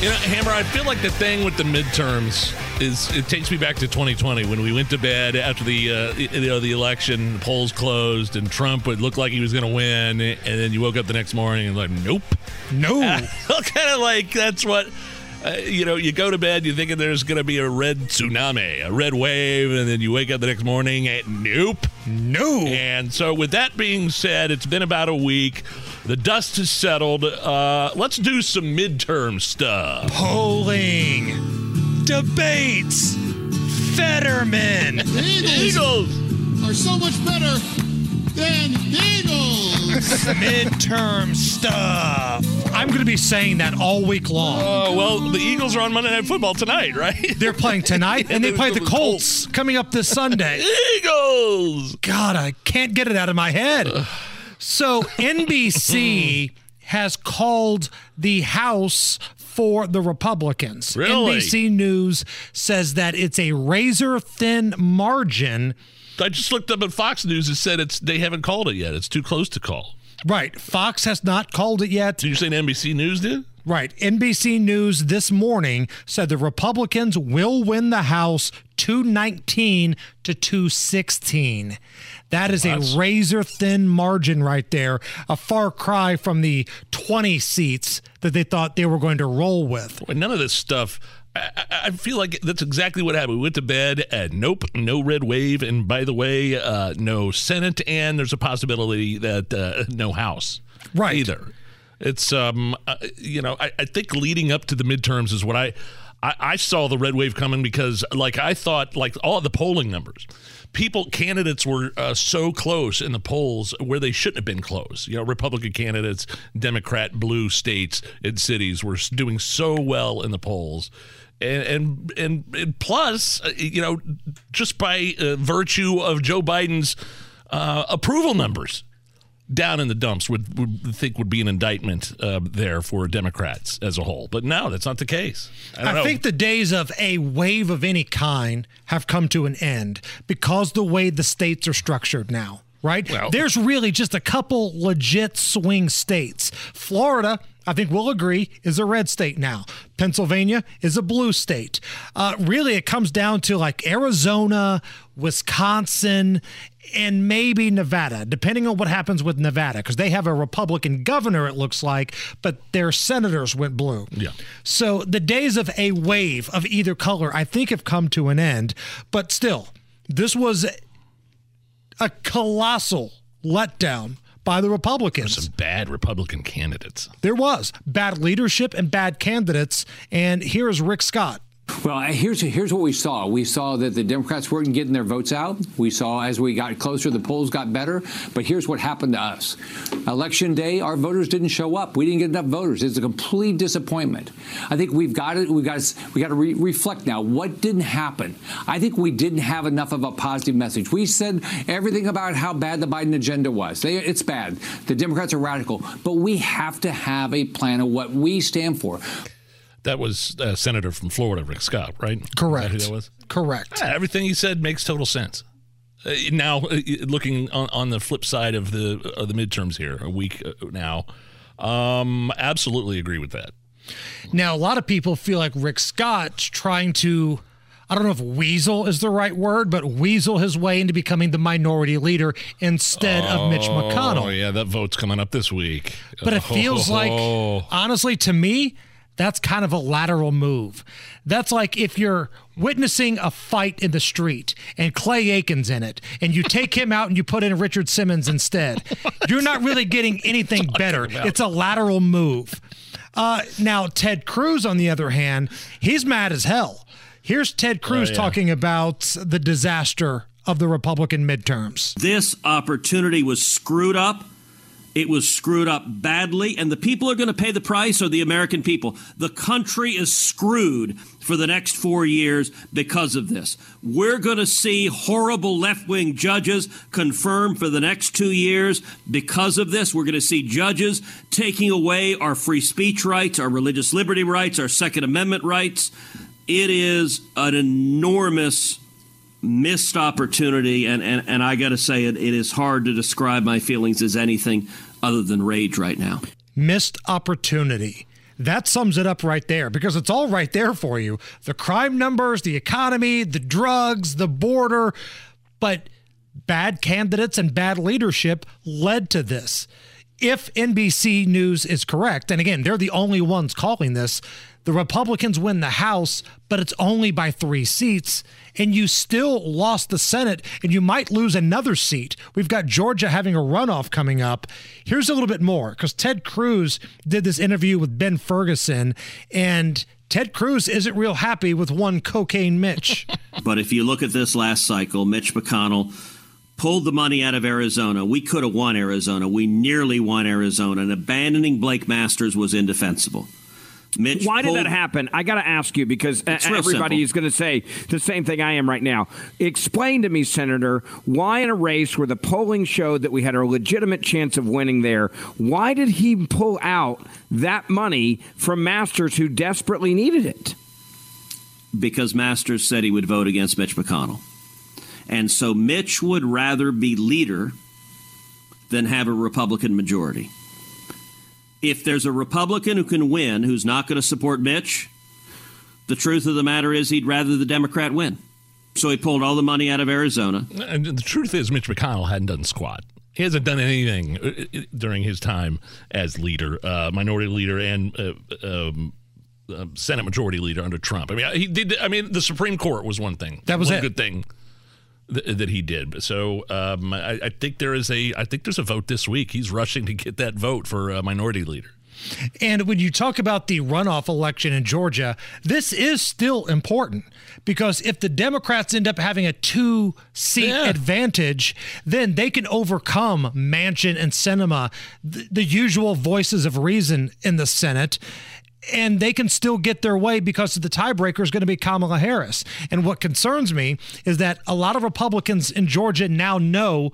You know, Hammer, I feel like the thing with the midterms is it takes me back to 2020 when we went to bed after the uh, you know the election, the polls closed, and Trump would look like he was going to win, and then you woke up the next morning and like, nope, no, kind of like that's what uh, you know, you go to bed, you're thinking there's going to be a red tsunami, a red wave, and then you wake up the next morning and nope. No. And so, with that being said, it's been about a week. The dust has settled. Uh, let's do some midterm stuff. Polling, debates, Fetterman, the Eagles, Eagles are so much better than Eagles. Midterm stuff. I'm going to be saying that all week long. Oh, uh, well, the Eagles are on Monday Night Football tonight, right? They're playing tonight, and they play the Colts coming up this Sunday. Eagles! God, I can't get it out of my head. So, NBC hmm. has called the House for the Republicans. Really? NBC News says that it's a razor thin margin I just looked up at Fox News and said it's they haven't called it yet. It's too close to call. Right. Fox has not called it yet. Did you say NBC News did? Right. NBC News this morning said the Republicans will win the House 219 to 216. That is a razor thin margin right there, a far cry from the 20 seats that they thought they were going to roll with. None of this stuff I, I, feel like that's exactly what happened. We went to bed and nope, no red wave. And by the way, uh, no Senate, and there's a possibility that uh, no House. Right. Either. It's, um, uh, you know, I, I, think leading up to the midterms is what I, I, I saw the red wave coming because, like, I thought, like, all the polling numbers, people, candidates were uh, so close in the polls where they shouldn't have been close. You know, Republican candidates, Democrat, blue states and cities were doing so well in the polls and and and, and plus, uh, you know, just by uh, virtue of Joe Biden's uh, approval numbers down in the dumps would, would think would be an indictment uh, there for Democrats as a whole. But no, that's not the case. I, I think the days of a wave of any kind have come to an end because the way the states are structured now right? Well, There's really just a couple legit swing states. Florida, I think we'll agree, is a red state now. Pennsylvania is a blue state. Uh, really, it comes down to like Arizona, Wisconsin, and maybe Nevada, depending on what happens with Nevada, because they have a Republican governor, it looks like, but their senators went blue. Yeah. So the days of a wave of either color, I think, have come to an end. But still, this was a colossal letdown by the Republicans. Some bad Republican candidates. There was bad leadership and bad candidates. And here is Rick Scott. Well, here's here's what we saw. We saw that the Democrats weren't getting their votes out. We saw as we got closer, the polls got better. But here's what happened to us: election day, our voters didn't show up. We didn't get enough voters. It's a complete disappointment. I think we've got it. We got to, we got to re- reflect now. What didn't happen? I think we didn't have enough of a positive message. We said everything about how bad the Biden agenda was. They, it's bad. The Democrats are radical, but we have to have a plan of what we stand for. That was a senator from Florida, Rick Scott, right? Correct. who that was? Correct. Yeah, everything he said makes total sense. Uh, now, uh, looking on, on, the flip side of the of the midterms here, a week uh, now, um, absolutely agree with that. Now, a lot of people feel like Rick Scott's trying to. I don't know if weasel is the right word, but weasel his way into becoming the minority leader instead oh, of Mitch McConnell. Oh, yeah, that vote's coming up this week. But it feels oh. like, honestly, to me, that's kind of a lateral move. That's like if you're witnessing a fight in the street and Clay Aiken's in it, and you take him out and you put in Richard Simmons instead. You're not really getting anything better. about? It's a lateral move. Uh, now, Ted Cruz, on the other hand, he's mad as hell. Here's Ted Cruz yeah. talking about the disaster of the Republican midterms. This opportunity was screwed up It was screwed up badly, and the people are going to pay the price are the American people. The country is screwed for the next four years because of this. We're going to see horrible left wing judges confirmed for the next two years because of this. We're going to see judges taking away our free speech rights, our religious liberty rights, our Second Amendment rights. It is an enormous missed opportunity, and, and, and I got to say, it, it is hard to describe my feelings as anything other than rage right now. Missed opportunity. That sums it up right there because it's all right there for you. The crime numbers, the economy, the drugs, the border. But bad candidates and bad leadership led to this. If NBC News is correct, and again, they're the only ones calling this, the Republicans win the House, but it's only by three seats, and you still lost the Senate, and you might lose another seat. We've got Georgia having a runoff coming up. Here's a little bit more because Ted Cruz did this interview with Ben Ferguson, and Ted Cruz isn't real happy with one cocaine Mitch. but if you look at this last cycle, Mitch McConnell pulled the money out of Arizona. We could have won Arizona. We nearly won Arizona, and abandoning Blake Masters was indefensible. Mitch Why pulled, did that happen? I got to ask you because everybody is going to say the same thing I am right now. Explain to me, Senator, why in a race where the polling showed that we had a legitimate chance of winning there, why did he pull out that money from Masters who desperately needed it? because Masters said he would vote against Mitch McConnell. And so Mitch would rather be leader than have a Republican majority. If there's a Republican who can win who's not going to support Mitch, the truth of the matter is he'd rather the Democrat win. So he pulled all the money out of Arizona. And the truth is, Mitch McConnell hadn't done squat. He hasn't done anything uh, uh, during his time as leader, uh, minority leader, and uh, um, uh, Senate Majority Leader under Trump. I mean, he did. I mean, the Supreme Court was one thing. That was one it. good thing th- that he did. So um, I, I think there is a. I think there's a vote this week. He's rushing to get that vote for uh, Minority Leader. And when you talk about the runoff election in Georgia, this is still important because if the Democrats end up having a two seat Yeah. advantage, then they can overcome Manchin and Sinema, the, the usual voices of reason in the Senate. And they can still get their way because the tiebreaker is going to be Kamala Harris. And what concerns me is that a lot of Republicans in Georgia now know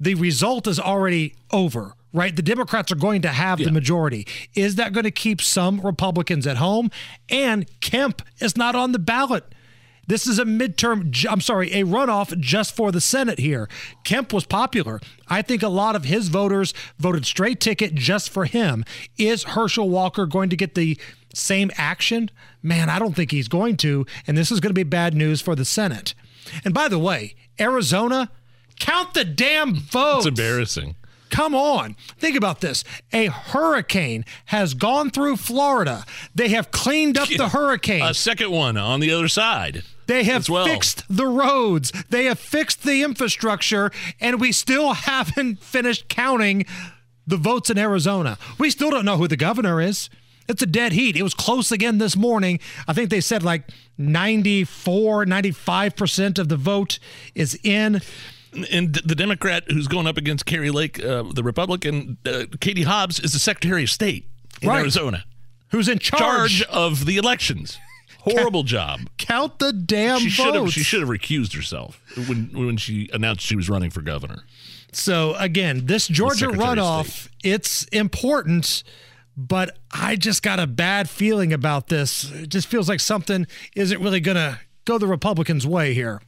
the result is already over, right? The Democrats are going to have the majority. Is that going to keep some Republicans at home? And Kemp is not on the ballot. This is a midterm, I'm sorry, a runoff just for the Senate here. Kemp was popular. I think a lot of his voters voted straight ticket just for him. Is Herschel Walker going to get the same action? Man, I don't think he's going to. And this is going to be bad news for the Senate. And by the way, Arizona, count the damn votes. It's embarrassing. Come on. Think about this. A hurricane has gone through Florida. They have cleaned up the hurricane. A second one on the other side. They have well. fixed the roads. They have fixed the infrastructure, and we still haven't finished counting the votes in Arizona. We still don't know who the governor is. It's a dead heat. It was close again this morning. I think they said like 94, 95% of the vote is in. And the Democrat who's going up against Kari Lake, uh, the Republican, uh, Katie Hobbs, is the Secretary of State in Right. Arizona. Who's in charge? Charge of the elections. Horrible job. Count the damn She should have. votes. She should have recused herself when when she announced she was running for governor. So again, this Georgia Secretary of runoff, it's important, but I just got a bad feeling about this. It just feels like something isn't really going to go the Republicans' way here.